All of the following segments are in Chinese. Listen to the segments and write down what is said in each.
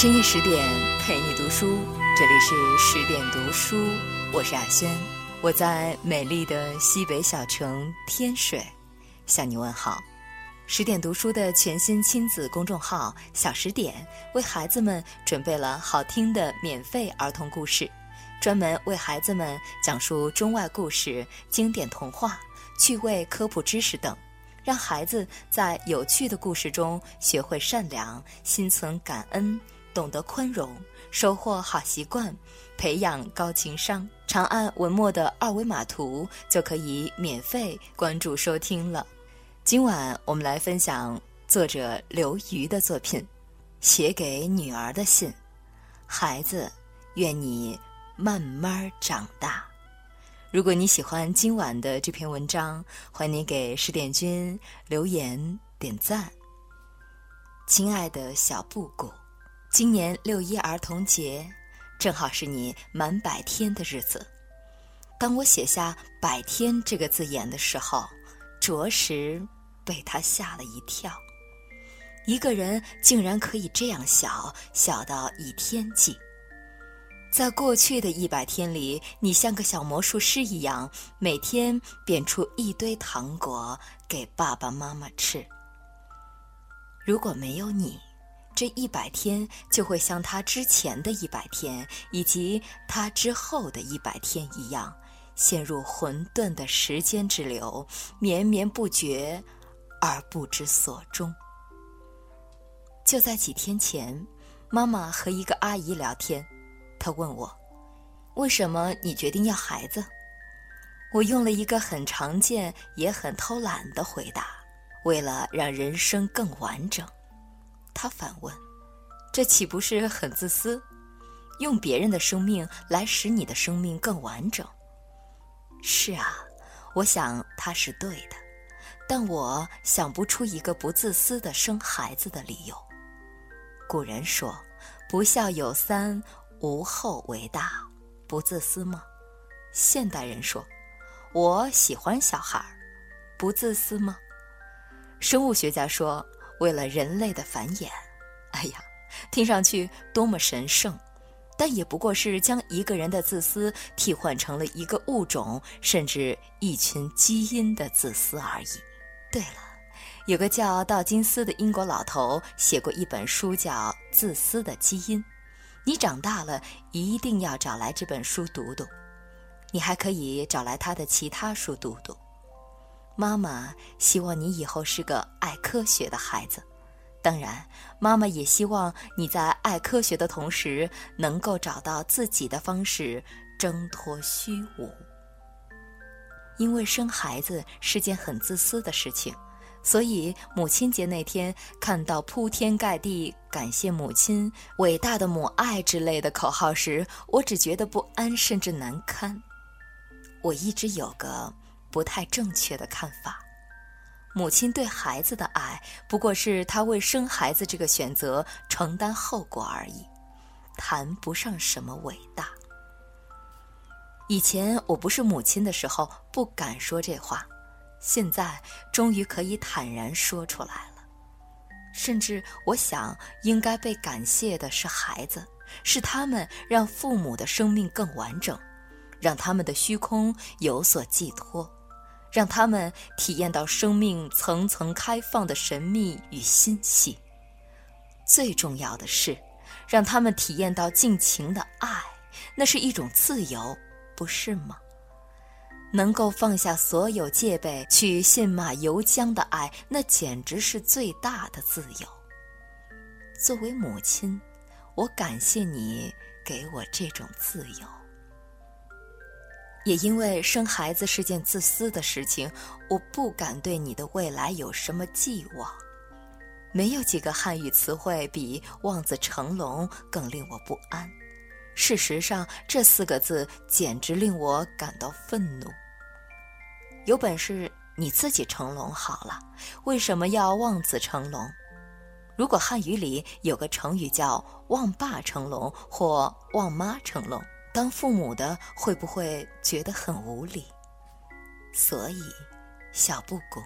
深夜十点陪你读书，这里是十点读书，我是亚轩，我在美丽的西北小城天水向你问好。十点读书的全新亲子公众号“小十点”为孩子们准备了好听的免费儿童故事，专门为孩子们讲述中外故事、经典童话、趣味科普知识等。让孩子在有趣的故事中学会善良、心存感恩、懂得宽容、收获好习惯、培养高情商。长按文末的二维码图就可以免费关注收听了。今晚我们来分享作者刘瑜的作品《写给女儿的信》，孩子，愿你慢慢长大。如果你喜欢今晚的这篇文章，欢迎你给十点君留言点赞。亲爱的小布谷，今年六一儿童节，正好是你满百天的日子。当我写下“百天”这个字眼的时候，着实被他吓了一跳。一个人竟然可以这样小，小到以天计。在过去的一百天里，你像个小魔术师一样，每天变出一堆糖果给爸爸妈妈吃。如果没有你，这一百天就会像他之前的一百天，以及他之后的一百天一样，陷入混沌的时间之流，绵绵不绝，而不知所终。就在几天前，妈妈和一个阿姨聊天。她问我：“为什么你决定要孩子？”我用了一个很常见也很偷懒的回答：“为了让人生更完整。”他反问：“这岂不是很自私？用别人的生命来使你的生命更完整？”是啊，我想他是对的，但我想不出一个不自私的生孩子的理由。古人说：“不孝有三。”无后为大，不自私吗？现代人说，我喜欢小孩儿，不自私吗？生物学家说，为了人类的繁衍。哎呀，听上去多么神圣，但也不过是将一个人的自私替换成了一个物种，甚至一群基因的自私而已。对了，有个叫道金斯的英国老头写过一本书，叫《自私的基因》。你长大了一定要找来这本书读读，你还可以找来他的其他书读读。妈妈希望你以后是个爱科学的孩子，当然，妈妈也希望你在爱科学的同时，能够找到自己的方式挣脱虚无。因为生孩子是件很自私的事情。所以，母亲节那天看到铺天盖地“感谢母亲”“伟大的母爱”之类的口号时，我只觉得不安，甚至难堪。我一直有个不太正确的看法：母亲对孩子的爱，不过是她为生孩子这个选择承担后果而已，谈不上什么伟大。以前我不是母亲的时候，不敢说这话。现在终于可以坦然说出来了，甚至我想，应该被感谢的是孩子，是他们让父母的生命更完整，让他们的虚空有所寄托，让他们体验到生命层层开放的神秘与欣喜。最重要的是，让他们体验到尽情的爱，那是一种自由，不是吗？能够放下所有戒备去信马由缰的爱，那简直是最大的自由。作为母亲，我感谢你给我这种自由。也因为生孩子是件自私的事情，我不敢对你的未来有什么寄望。没有几个汉语词汇比“望子成龙”更令我不安。事实上，这四个字简直令我感到愤怒。有本事你自己成龙好了，为什么要望子成龙？如果汉语里有个成语叫“望爸成龙”或“望妈成龙”，当父母的会不会觉得很无理？所以，小布谷，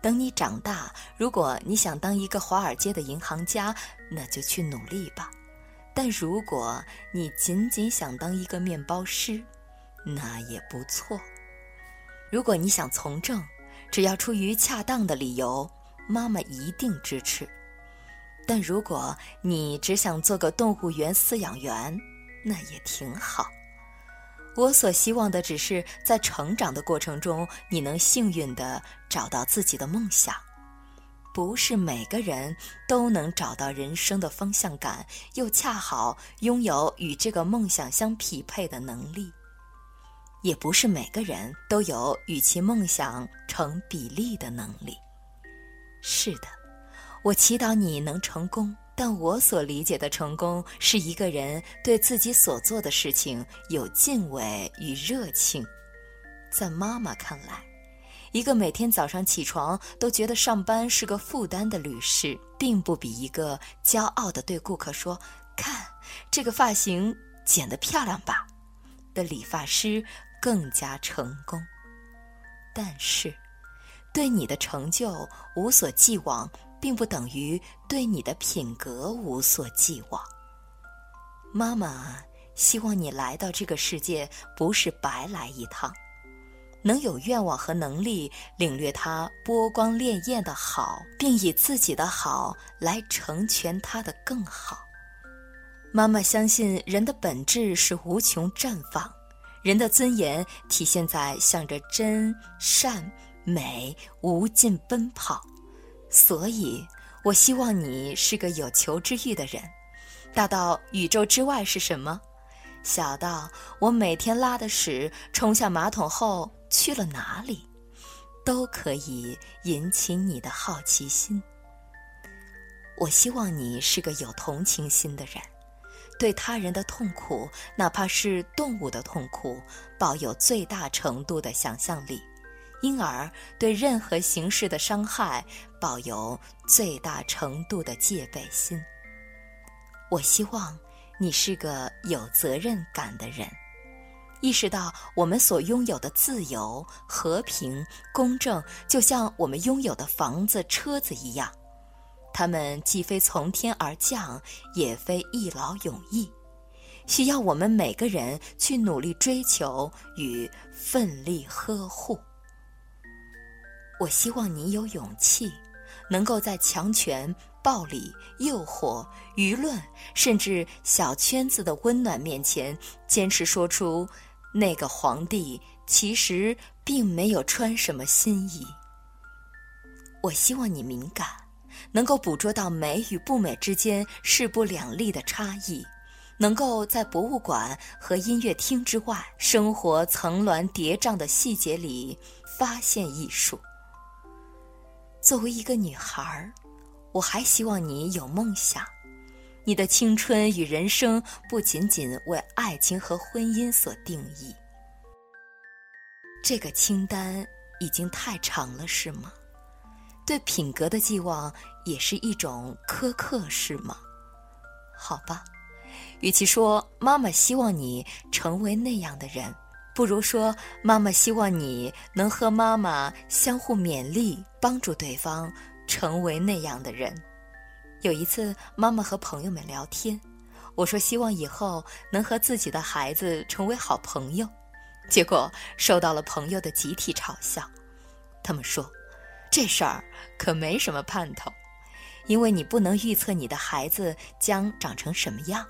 等你长大，如果你想当一个华尔街的银行家，那就去努力吧。但如果你仅仅想当一个面包师，那也不错。如果你想从政，只要出于恰当的理由，妈妈一定支持。但如果你只想做个动物园饲养员，那也挺好。我所希望的只是在成长的过程中，你能幸运地找到自己的梦想。不是每个人都能找到人生的方向感，又恰好拥有与这个梦想相匹配的能力。也不是每个人都有与其梦想成比例的能力。是的，我祈祷你能成功。但我所理解的成功，是一个人对自己所做的事情有敬畏与热情。在妈妈看来，一个每天早上起床都觉得上班是个负担的女士，并不比一个骄傲地对顾客说“看这个发型剪得漂亮吧”的理发师更加成功。但是，对你的成就无所寄望。并不等于对你的品格无所寄望。妈妈希望你来到这个世界不是白来一趟，能有愿望和能力领略它波光潋滟的好，并以自己的好来成全它的更好。妈妈相信人的本质是无穷绽放，人的尊严体现在向着真善美无尽奔跑。所以，我希望你是个有求知欲的人，大到宇宙之外是什么，小到我每天拉的屎冲下马桶后去了哪里，都可以引起你的好奇心。我希望你是个有同情心的人，对他人的痛苦，哪怕是动物的痛苦，抱有最大程度的想象力。因而，对任何形式的伤害抱有最大程度的戒备心。我希望你是个有责任感的人，意识到我们所拥有的自由、和平、公正，就像我们拥有的房子、车子一样，它们既非从天而降，也非一劳永逸，需要我们每个人去努力追求与奋力呵护。我希望你有勇气，能够在强权、暴力、诱惑、舆论，甚至小圈子的温暖面前，坚持说出那个皇帝其实并没有穿什么新衣。我希望你敏感，能够捕捉到美与不美之间势不两立的差异，能够在博物馆和音乐厅之外，生活层峦叠嶂的细节里发现艺术。作为一个女孩，我还希望你有梦想。你的青春与人生不仅仅为爱情和婚姻所定义。这个清单已经太长了，是吗？对品格的寄望也是一种苛刻，是吗？好吧，与其说妈妈希望你成为那样的人。不如说，妈妈希望你能和妈妈相互勉励，帮助对方成为那样的人。有一次，妈妈和朋友们聊天，我说希望以后能和自己的孩子成为好朋友，结果受到了朋友的集体嘲笑。他们说，这事儿可没什么盼头，因为你不能预测你的孩子将长成什么样。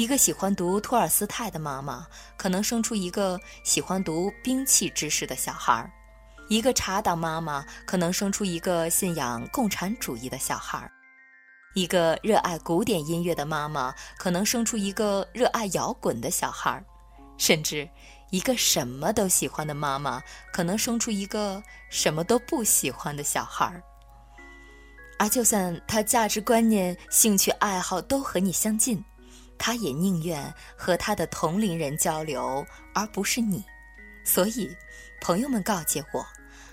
一个喜欢读托尔斯泰的妈妈，可能生出一个喜欢读兵器知识的小孩儿；一个茶党妈妈，可能生出一个信仰共产主义的小孩儿；一个热爱古典音乐的妈妈，可能生出一个热爱摇滚的小孩儿；甚至，一个什么都喜欢的妈妈，可能生出一个什么都不喜欢的小孩儿。而就算他价值观念、兴趣爱好都和你相近。他也宁愿和他的同龄人交流，而不是你。所以，朋友们告诫我，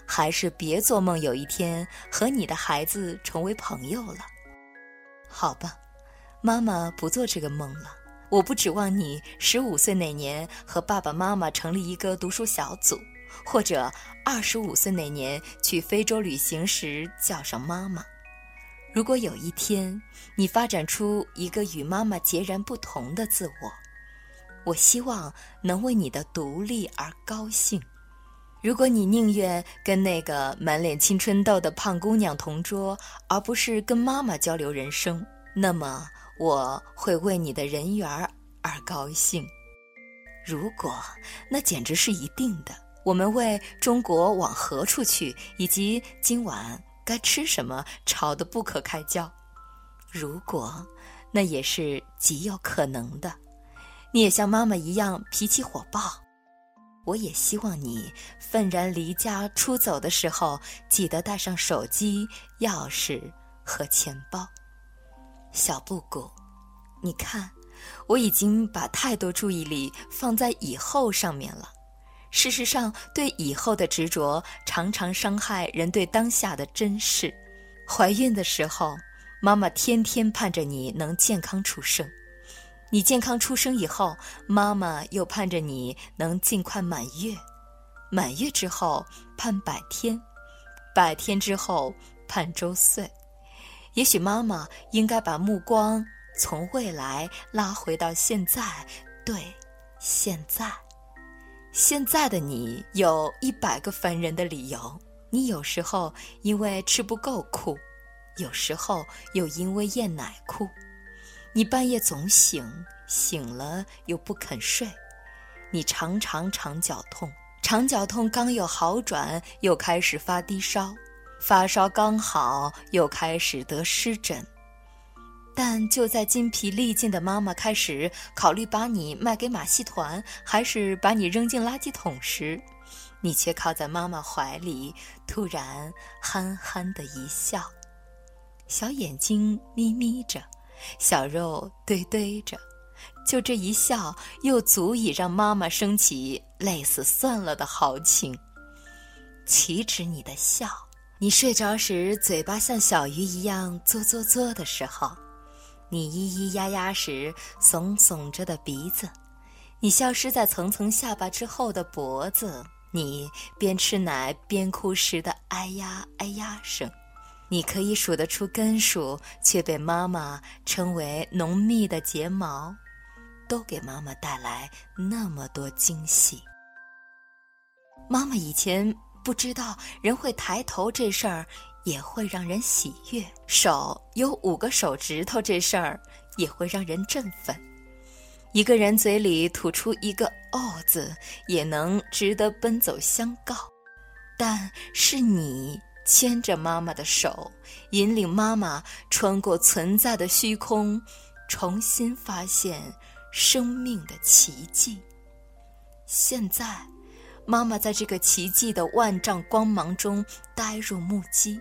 还是别做梦有一天和你的孩子成为朋友了。好吧，妈妈不做这个梦了。我不指望你十五岁那年和爸爸妈妈成立一个读书小组，或者二十五岁那年去非洲旅行时叫上妈妈。如果有一天你发展出一个与妈妈截然不同的自我，我希望能为你的独立而高兴。如果你宁愿跟那个满脸青春痘的胖姑娘同桌，而不是跟妈妈交流人生，那么我会为你的人缘而高兴。如果那简直是一定的，我们为中国往何处去以及今晚该吃什么吵得不可开交。如果那也是极有可能的，你也像妈妈一样脾气火爆。我也希望你愤然离家出走的时候，记得带上手机、钥匙和钱包。小布谷，你看，我已经把太多注意力放在以后上面了。事实上，对以后的执着常常伤害人对当下的珍视。怀孕的时候，妈妈天天盼着你能健康出生。你健康出生以后，妈妈又盼着你能尽快满月；满月之后盼百天，百天之后盼周岁。也许妈妈应该把目光从未来拉回到现在，对，现在。现在的你有一百个烦人的理由。你有时候因为吃不够哭，有时候又因为厌奶哭。你半夜总醒，醒了又不肯睡，你常常肠绞痛，肠绞痛刚有好转，又开始发低烧，发烧刚好又开始得湿疹。但就在筋疲力尽的妈妈开始考虑把你卖给马戏团，还是把你扔进垃圾桶时，你却靠在妈妈怀里，突然憨憨的一笑，小眼睛眯眯着。小肉堆堆着，就这一笑，又足以让妈妈升起累死算了的豪情。岂止你的笑，你睡着时嘴巴像小鱼一样嘬嘬嘬的时候，你咿咿呀呀时耸耸着的鼻子，你消失在层层下巴之后的脖子，你边吃奶边哭时的哎呀哎呀声。你可以数得出根数，却被妈妈称为浓密的睫毛，都给妈妈带来那么多惊喜。妈妈以前不知道人会抬头这事儿也会让人喜悦，手有五个手指头这事儿也会让人振奋，一个人嘴里吐出一个“哦”字也能值得奔走相告，但是你。牵着妈妈的手，引领妈妈穿过存在的虚空，重新发现生命的奇迹。现在，妈妈在这个奇迹的万丈光芒中呆若木鸡。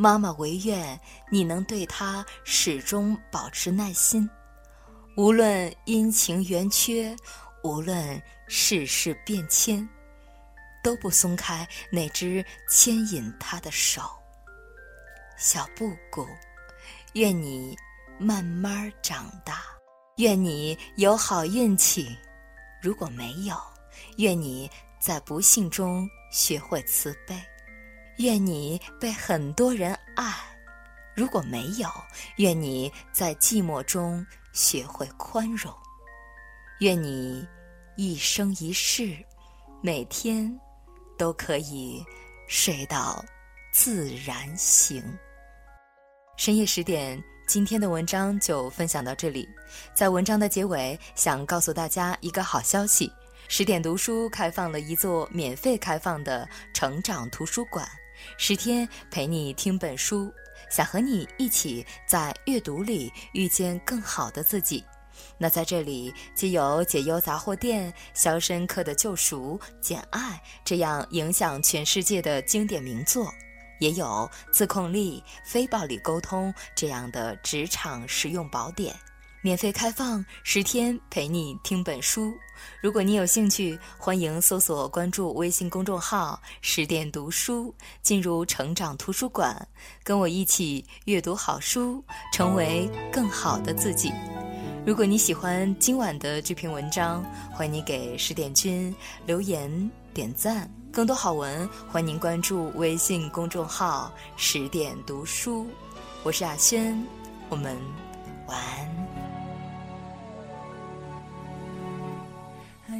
妈妈唯愿你能对她始终保持耐心，无论阴晴圆缺，无论世事变迁。都不松开那只牵引他的手，小布谷，愿你慢慢长大，愿你有好运气；如果没有，愿你在不幸中学会慈悲；愿你被很多人爱；如果没有，愿你在寂寞中学会宽容；愿你一生一世，每天。都可以睡到自然醒。深夜十点，今天的文章就分享到这里。在文章的结尾，想告诉大家一个好消息：十点读书开放了一座免费开放的成长图书馆，十天陪你听本书，想和你一起在阅读里遇见更好的自己。那在这里，既有解忧杂货店、肖申克的救赎、简爱这样影响全世界的经典名作，也有自控力、非暴力沟通这样的职场实用宝典，免费开放十天陪你听本书。如果你有兴趣，欢迎搜索关注微信公众号“十点读书”，进入成长图书馆，跟我一起阅读好书，成为更好的自己。如果你喜欢今晚的这篇文章，欢迎你给十点君留言点赞。更多好文，欢迎您关注微信公众号“十点读书”。我是雅轩，我们晚安。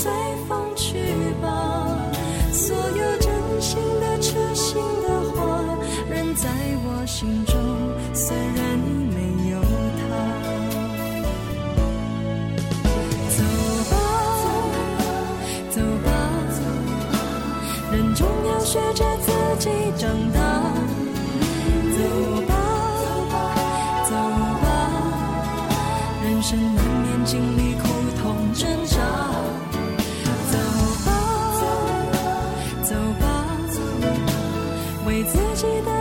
随风去吧，所有真心的、痴心的话，仍在我心中。虽然已没有他，走吧，走吧，人总要学着自己长大。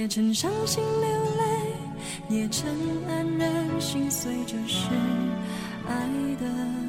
也曾伤心流泪，也曾黯然心碎，这是爱的。